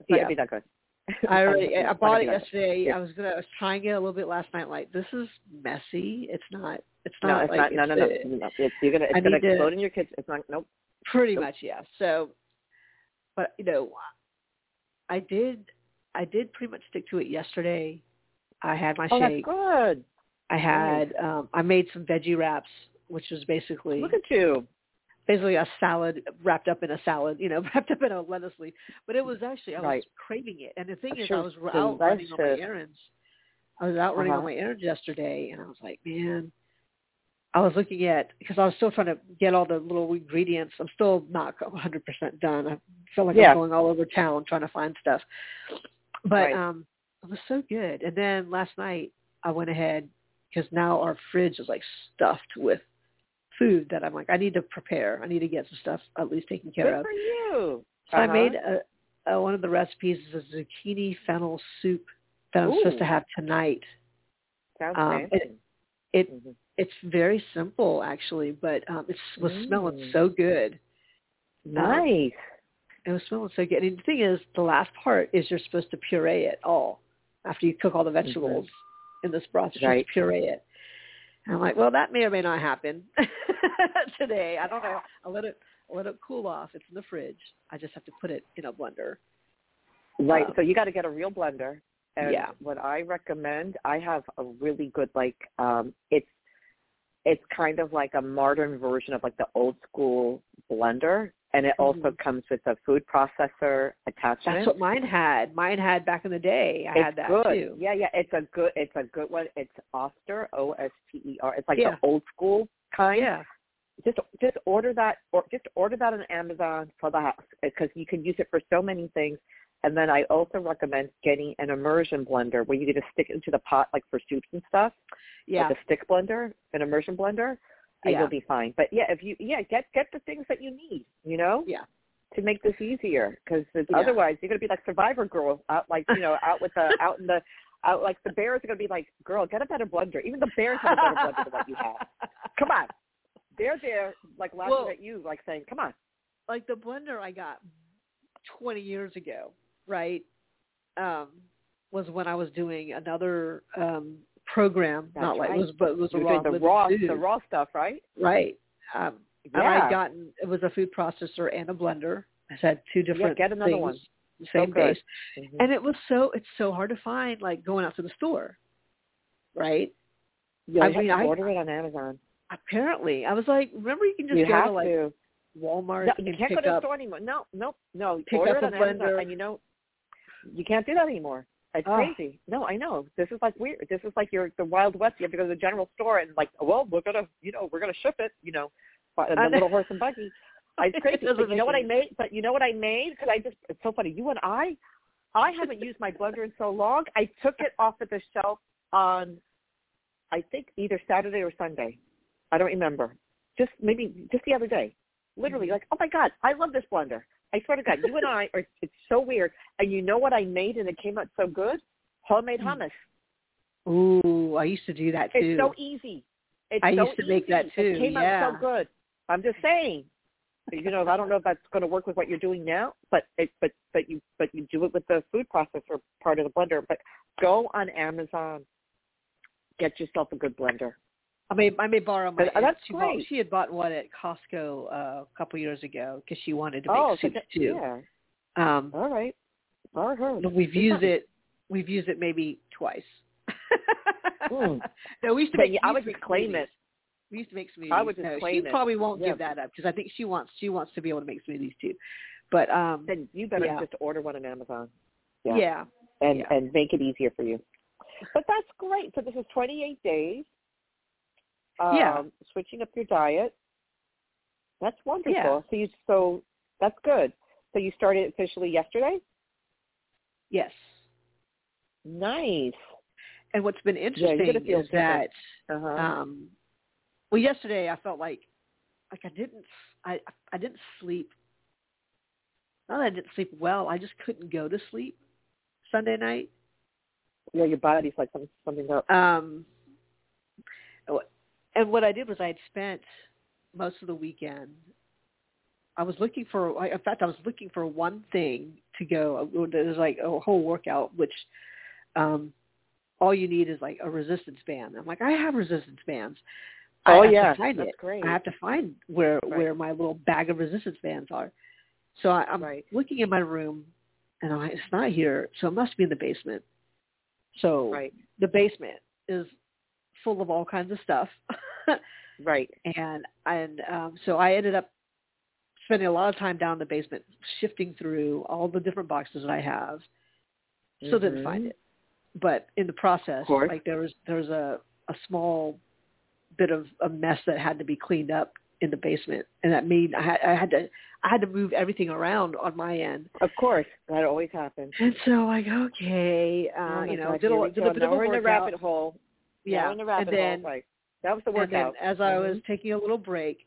It's not Yeah. gonna be that good. I already I bought it be that good. yesterday. Yeah. I was gonna I was trying it a little bit last night. Like this is messy. It's not. It's No, not it's like not. No, no, it's, no. uh, no. It's you're gonna. It's I gonna need to- explode in your kitchen. It's not. Nope. Pretty Nope. much, yeah. So, but you know, I did I did pretty much stick to it yesterday. I had my shake. Oh, that's good. I had um I made some veggie wraps, which was basically Look at you. basically a salad wrapped up in a salad, you know, wrapped up in a lettuce leaf. But it was actually I was craving it. And the thing I'm is, I was it's out running on my errands. I was out running Uh-huh. on my errands yesterday, and I was like, man. I was looking at because I was still trying to get all the little ingredients. I'm still not 100% done. I feel like Yeah. I'm going all over town trying to find stuff. But Right. um it was so good. And then last night I went ahead because now our fridge is like stuffed with food that I'm like I need to prepare. I need to get some stuff at least taken care Good of. for you. So I Uh-huh. made a, a, one of the recipes is a zucchini fennel soup that I'm supposed to have tonight. Sounds um, it- It Mhm. it's very simple actually, but um, it was smelling Mm. so good. Nice. It was smelling so good. And the thing is, the last part is you're supposed to puree it all after you cook all the vegetables in this Mm-hmm. Right. to puree it. And I'm like, well, that may or may not happen today. I don't know. I'll let it I'll let it cool off. It's in the fridge. I just have to put it in a blender. Right. Um, so you got to get a real blender. And Yeah. what I recommend, I have a really good like um it's it's kind of like a modern version of like the old school blender and it also Mhm. comes with a food processor attachment. That's what mine had. Mine had back in the day. I it's had that good. too. Yeah, yeah, it's a good it's a good one. It's Oster, O S T E R. It's like Yeah. the old school kind. Yeah. just just order that or just order that on Amazon for the house because you can use it for so many things. And then I also recommend getting an immersion blender where you can just stick it into the pot like for soups and stuff. Yeah. Like a stick blender, an immersion blender, Yeah. you'll be fine. But yeah, if you yeah get get the things that you need, you know, Yeah. to make this easier because Yeah. otherwise you're gonna be like Survivor Girl out like you know out with the out in the out like the bears are gonna be like, girl, get a better blender. Even the bears have a better blender than what you have. Come on. They're there like laughing Well- at you, like saying, "Come on." like the blender I got 20 years ago, right? Um, was when I was doing another um program, That's not like right. it was, but it was a raw the raw, food, the raw stuff, right? right? Um, and Yeah. I gotten it was a food processor and a blender. I had two different Yeah, get another things, one. So same base, Mhm. and it was so it's so hard to find like going out to the store, right? you I mean, to I- order it on Amazon. Apparently, I was like, remember you can just you go have to like to. Walmart No, and you can't go to the store anymore. No, no, no. Pick order up it a on Amazon, blender. and you know, you can't do that anymore. It's Oh. crazy. No, I know. This is like weird. This is like your the Wild West. You have to go to the general store and like, well, we're gonna, you know, we're gonna ship it. You know, the little horse and buggy. It's It crazy. doesn't but you know what I made? But you know what I made? Because I just, it's so funny. You and I, I haven't used my blender in so long. I took it off of the shelf on I think either Saturday or Sunday. I don't remember. Just maybe just the other day. Literally, Mm-hmm. like, oh my God, I love this blender. I swear to God, you and I are. It's so weird. And you know what I made and it came out so good? Homemade Mm. hummus. Ooh, I used to do that too. It's so easy. It's I so used to make easy. that too, It came yeah. out so good. I'm just saying. You know, I don't know if that's going to work with what you're doing now, but it, but but you but you do it with the food processor part of the blender. But go on Amazon, get yourself a good blender. I may I may borrow my. Uh, that's she, bought, great. she had bought one at Costco uh, a couple years ago because she wanted to make oh, so soup too. yeah. Um, All right. All right. but we've used it. We've used it maybe twice. Mm. no, we used to But make. I would just it. We used to make smoothies. I would just no, she it. probably won't Yeah. give that up because I think she wants she wants to be able to make smoothies too. But um, Then you better Yeah. just order one on Amazon. yeah. And yeah. and make it easier for you. But that's great. So this is 28 days. Um, Yeah. Switching up your diet. That's wonderful. Yeah. So you so that's good. So you started officially yesterday. yes. Nice. And what's been interesting feel is that. Uh-huh. um well yesterday I felt like like I didn't I I didn't sleep not that I didn't sleep well, I just couldn't go to sleep Sunday night. yeah, your body's like something something up. Um and what I did was I had spent most of the weekend I was looking for I- in fact I was looking for one thing to go there's like a whole workout which um all you need is like a resistance band. I'm like I have resistance bands. Oh yeah, that's it. great. I have to find where Right. where my little bag of resistance bands are. So I, I'm Right. looking in my room, and I'm like, it's not here. So it must be in the basement. So Right. the basement is full of all kinds of stuff, Right. and and um, so I ended up spending a lot of time down in the basement, shifting through all the different boxes that I have. Still didn't find it, but in the process, like there was there was a a small bit of a mess that had to be cleaned up in the basement, and that mean I had, I had to I had to move everything around on my end. Of course, that always happens. And so like okay, uh, oh you know, God, did a, did a bit now of a we're in the rabbit hole. Now Yeah, we're in the rabbit and then hole. Right. That was the and then workout. as I was Mhm. taking a little break,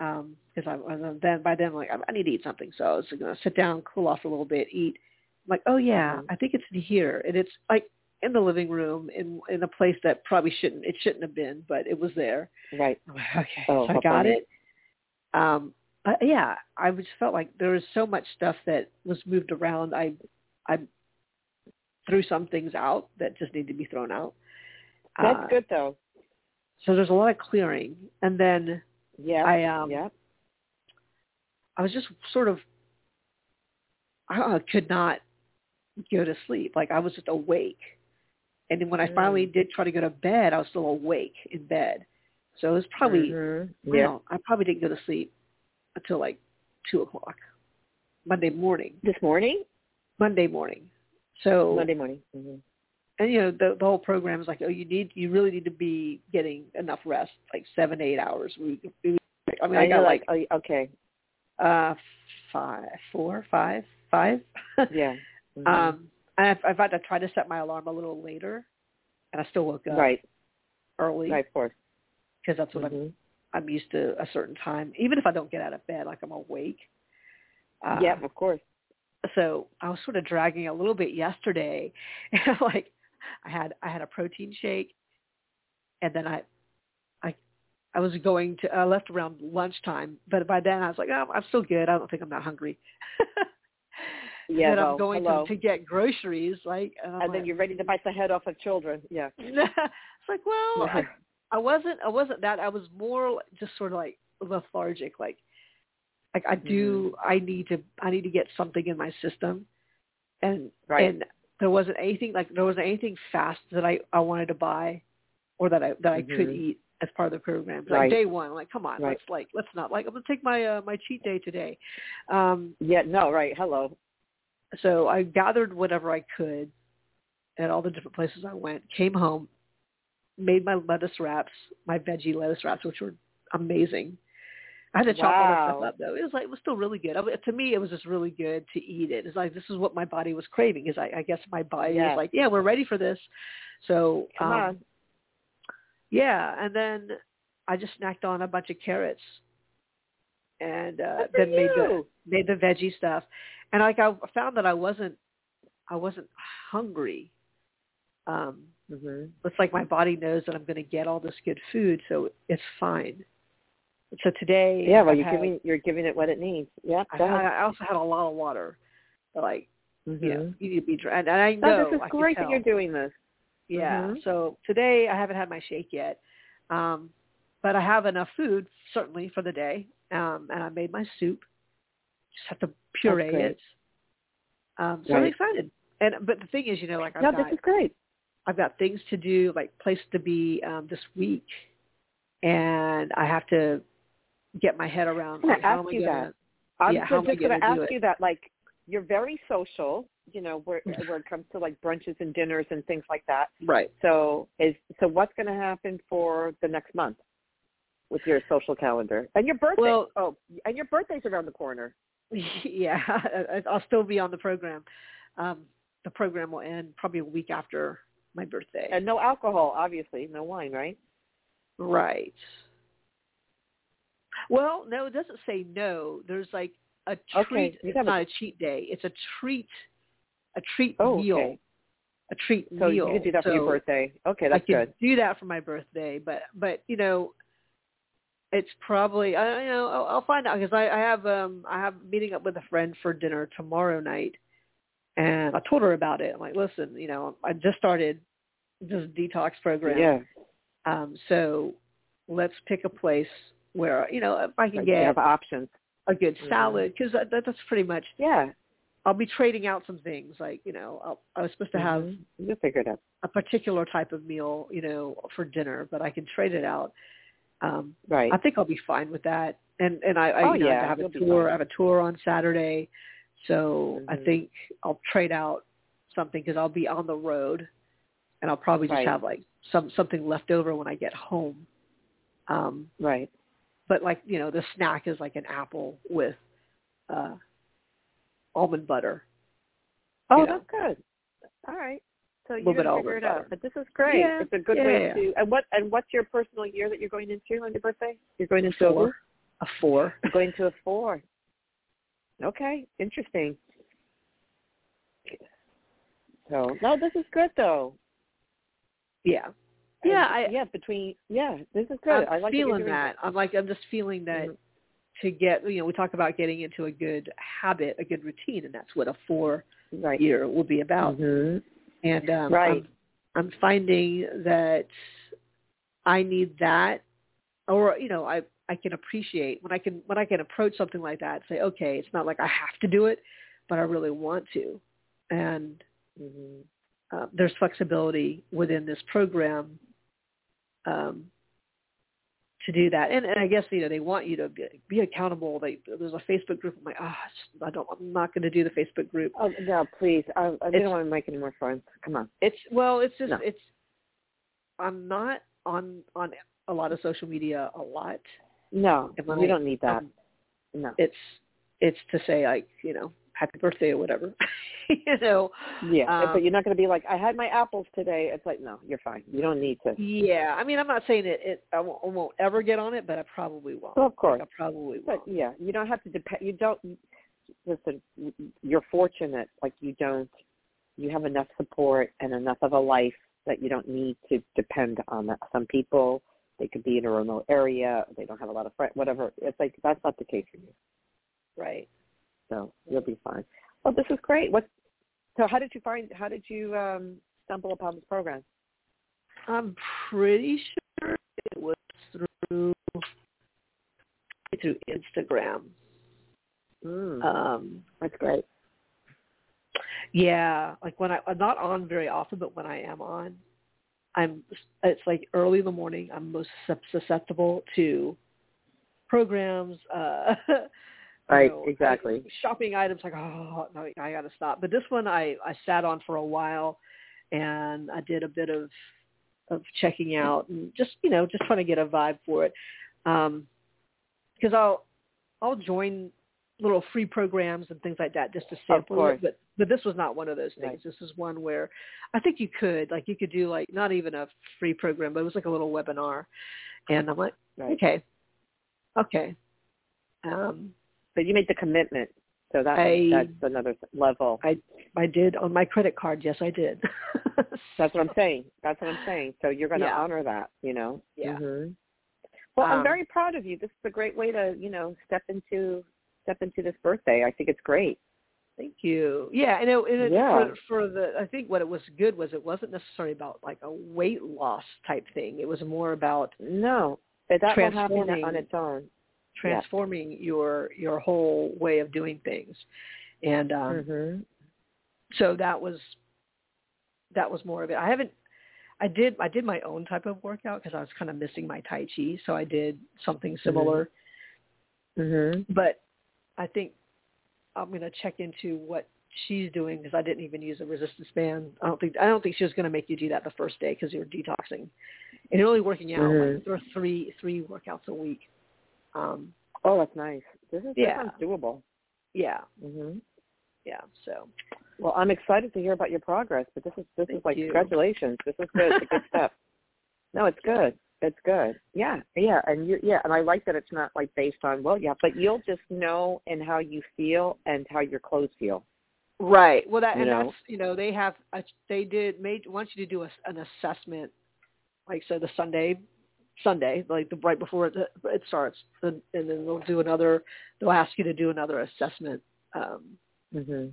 um, because I was then by then like I, I need to eat something, so I was going to sit down, cool off a little bit, eat. I'm like, oh yeah, Mhm. I think it's in here, and it's like in the living room in in a place that probably shouldn't it shouldn't have been, but it was there. Right. Like, okay, Oh, so I got funny. it. Um, but yeah, I just felt like there was so much stuff that was moved around. I I threw some things out that just need to be thrown out. That's Uh, good though. So there's a lot of clearing, and then Yeah. I um yeah. I was just sort of I know, could not go to sleep. Like I was just awake. And then when I finally Mm. did try to go to bed, I was still awake in bed. So it was probably Mhm. I don't Yeah. know, I probably didn't go to sleep until like two o'clock. Monday morning. This morning. Monday morning. So Monday morning. hmm and you know, the the whole program is like, oh you need you really need to be getting enough rest, like seven, eight hours. We, we I mean I, got you're like oh, okay. uh five four, five, five. Yeah. Mhm. Um, I've, I've had to try to set my alarm a little later, and I still woke up right. early Right. Of course. because that's what I'm, Mhm. I'm used to a certain time. Even if I don't get out of bed, like I'm awake. Uh, yeah. Of course. So I was sort of dragging a little bit yesterday, and like I had I had a protein shake, and then I I I was going to I left around lunchtime, but by then I was like, oh, I'm still good. I don't think I'm that hungry. Yeah. then well, I'm going hello. to, to get groceries, like, and, and then you're ready to bite the head off of children. Yeah. it's like, well, I, I wasn't. I wasn't that. I was more just sort of like lethargic. Like, like I do. Mm-hmm. I need to. I need to get something in my system, and Right. and there wasn't anything like there wasn't anything fast that I I wanted to buy, or that I that I could Mhm. eat as part of the program. Like Right. day one, like come on, Right. let's like let's not like I'm gonna take my uh, my cheat day today. Um, yeah. No. Right. Hello. so I gathered whatever I could at all the different places I went, came home, made my lettuce wraps, my veggie lettuce wraps, which were amazing. I had to chop all that stuff up though. It was like it was still really good. I, to me, it was just really good to eat it. It's like this is what my body was craving. Is I, I guess my body Yes. was like, yeah, we're ready for this. So Come um, on. Yeah, and then I just snacked on a bunch of carrots, and uh, then made the made the veggie stuff, and like I found that I wasn't I wasn't hungry. Um, Mhm. it's like my body knows that I'm going to get all this good food, so it's fine. So today, Yeah, well, I've you're had- giving you're giving it what it needs. Yeah. I, I also had a lot of water. Like, you know, you need to be dry. And I No, know this is great that you're doing this. Yeah. Mhm. So today I haven't had my shake yet, um, but I have enough food certainly for the day, um, and I made my soup. Just have to puree it. Um, so I'm excited. And but the thing is, you know, like I've No, got this is great. I've got things to do, like place to be um, this week, and I have to get my head around. Like, how ask you gonna, that. I'm Yeah, just, just going to ask you that. Like, you're very social. You know, where where it comes to like brunches and dinners and things like that. Right. So is so what's going to happen for the next month with your social calendar and your birthday? Well- oh, and your birthday's around the corner. yeah, I'll still be on the program. Um, the program will end probably a week after my birthday. And no alcohol, obviously, no wine, right? right. Well, no, it doesn't say no. There's like a treat. you It's not a cheat day. It's a treat. A treat Oh, meal. okay. A treat So meal. you can do that for your birthday. Okay, I that's could good. do that for my birthday, but but you know, it's probably I you know I'll, I'll find out because I, I have um I have meeting up with a friend for dinner tomorrow night, and I told her about it. I'm like, listen, you know, I just started this detox program, Yeah, um, so let's pick a place where you know if I can Like, you get have options. a good Mhm. salad because that, that's pretty much Yeah, I'll be trading out some things like you know I'll, I was supposed to have Mhm. Figure it out. a particular type of meal, you know, for dinner, but I can trade it out. Um, Right. I think I'll be fine with that. And and I, I Oh, you know, yeah, I have a tour. I have a tour on Saturday, so I Mhm. think I'll trade out something because I'll be on the road, and I'll probably just Right. have like some something left over when I get home. Um, right. But like you know, the snack is like an apple with uh, almond butter. Oh, you know. that's good. All right. So you're bit figure it almond out. butter. But this is great. Yeah, It's a good yeah, way yeah. to. And what and what's your personal year that you're going into on your birthday? You're going into a Four. A four. You're going to a four. Okay, interesting. So no, this is good though. Yeah. Yeah, I, yeah, between yeah, this is good. I'm I like feeling that. I'm like I'm just feeling that Mhm. to get you know we talk about getting into a good habit, a good routine, and that's what a four Right. year will be about. Mhm. And um, Right. I'm, I'm finding that I need that, or you know I I can appreciate when I can when I can approach something like that. Say okay, it's not like I have to do it, but I really want to, and Mhm. uh, there's flexibility within this program um, to do that. And, and I guess you know they want you to be, be accountable. They, there's a Facebook group. I'm like, ah, I don't. I'm not going to do the Facebook group. Oh no, please! I, I don't want to make any more friends. Come on. It's well, it's just No. it's. I'm not on on a lot of social media a lot. No, we don't need that. um, no. It's it's to say like you know happy birthday or whatever. you know. Yeah, um, but you're not going to be like, I had my apples today. It's like, no, you're fine. You don't need to. Yeah, I mean, I'm not saying it. it I, won't, I won't ever get on it, but I probably won't. Well, of course. Like, I probably won't. yeah, you don't have to depend. You don't. Listen, you're fortunate. Like you don't. You have enough support and enough of a life that you don't need to depend on that. Some people, they could be in a remote area. They don't have a lot of friends. Whatever. It's like that's not the case for you. Right. So you'll be fine. Well, this is great. What? So how did you find? How did you um, stumble upon this program? I'm pretty sure it was through through Instagram. Mm, Um, that's great. yeah, like when I I'm not on very often, but when I am on, I'm it's like early in the morning. I'm most susceptible to programs. Uh, Right, know, exactly. Shopping items like oh no, I got to stop. But this one I I sat on for a while, and I did a bit of of checking out and just you know just trying to get a vibe for it. Um, because I'll I'll join little free programs and things like that just to sample it. But but this was not one of those things. Right. This is one where I think you could like you could do like not even a free program, but it was like a little webinar. And I'm like, Right. okay, okay. Um, But you made the commitment, so that I- that's another level. I I did on my credit card. Yes, I did. That's what I'm saying. That's what I'm saying. So you're going to Yeah. honor that, you know. Yeah. hmm Well, I'm Um, very proud of you. This is a great way to, you know, step into step into this birthday. I think it's great. Thank you. Yeah, and it, and it, Yeah. for for the I think what it was good was it wasn't necessarily about like a weight loss type thing. It was more about No, but that will happen on its own. Transforming your your whole way of doing things. And um hmm so that was that was more of it. I haven't I did I did my own type of workout because I was kind of missing my tai chi, so I did something similar. hmm But I think I'm going to check into what she's doing because I didn't even use a resistance band. I don't think I don't think she was going to make you do that the first day because you were detoxing, and you're only working out. Mhm. Like, there are three three workouts a week. Um, Oh, that's nice. This is Yeah. this doable. yeah, hmm yeah. So Well, I'm excited to hear about your progress. But this is this Thank is like you. congratulations. This is good. It's a good step. No, it's good. It's good. Yeah, yeah, and you yeah, and I like that it's not like based on well, yeah, but you'll just know and how you feel and how your clothes feel. right. Well, that You and know? that's you know they have a, they did made want you to do a, an assessment, like so the Sunday. Sunday, like the right before it, it starts, and and then they'll do another. They'll ask you to do another assessment um, Mhm.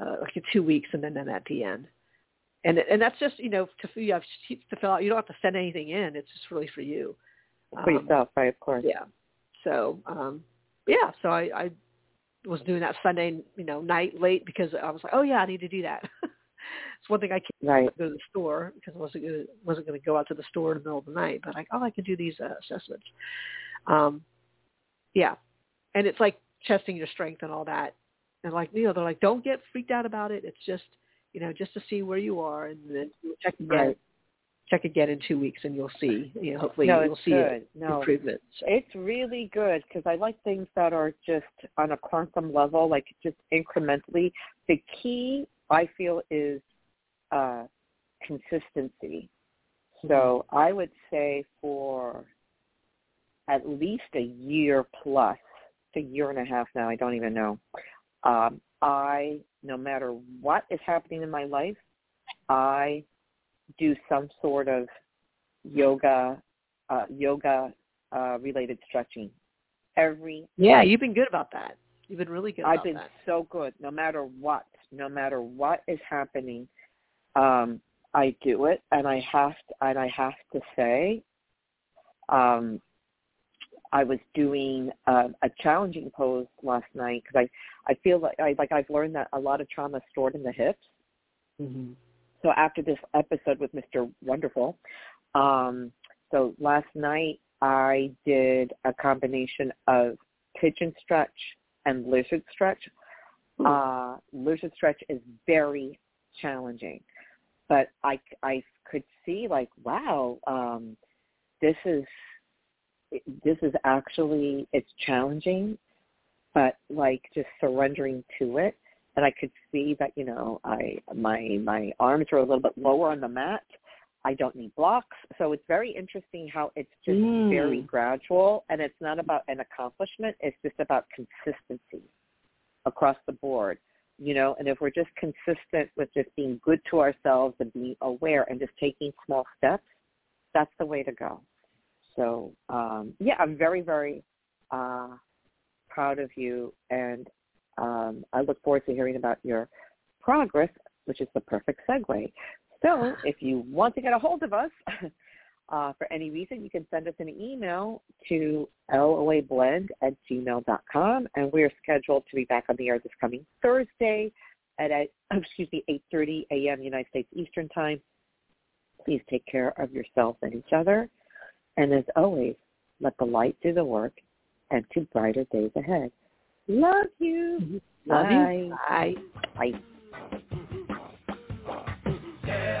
uh, like in two weeks, and then then at the end. And and that's just you know to you have to fill out. You don't have to send anything in. It's just really for you. For Um, yourself, right? Of course. Yeah. So um, yeah. So I, I was doing that Sunday you know night late because I was like, oh yeah, I need to do that. it's one thing I can't Right. go to the store because I wasn't gonna, wasn't going to go out to the store in the middle of the night. But I oh I can do these uh, assessments. Um, yeah, and it's like testing your strength and all that. And like you know, they're like, don't get freaked out about it. It's just you know just to see where you are, and then check again. Right. Check again in two weeks, and you'll see. You know, hopefully No, you'll see good. No. improvement. So, It's really good because I like things that are just on a quantum level, like just incrementally. The key, I feel, is uh, consistency. So I would say for at least a year plus, it's a year and a half now, I don't even know. Um, I, no matter what is happening in my life, I do some sort of yoga, uh, yoga uh, related stretching every yeah, you've been good about that. You've been really good I've been that. so good. No matter what, no matter what is happening, um, I do it, and I have to, and I have to say, um, I was doing uh, a challenging pose last night because I I feel like I like I've learned that a lot of trauma is stored in the hips. Mm-hmm. So after this episode with Mr. Wonderful, um, so last night I did a combination of pigeon stretch and lizard stretch. Uh, lizard stretch is very challenging, but I, I could see like, wow, um, this is, this is actually, it's challenging, but like just surrendering to it. And I could see that, you know, I, my, my arms are a little bit lower on the mat. I don't need blocks. So it's very interesting how it's just Mm. very gradual and it's not about an accomplishment. It's just about consistency across the board, you know, and if we're just consistent with just being good to ourselves and being aware and just taking small steps, that's the way to go. So, um, yeah, I'm very, very uh, proud of you and um, I look forward to hearing about your progress, which is the perfect segue. So if you want to get a hold of us uh, for any reason, you can send us an email to loablend at gmail.com, and we are scheduled to be back on the air this coming Thursday at, at excuse me 8.30 a.m. United States Eastern Time. Please take care of yourself and each other. And as always, let the light do the work and to brighter days ahead. Love you. Love Bye. you. Bye. Bye.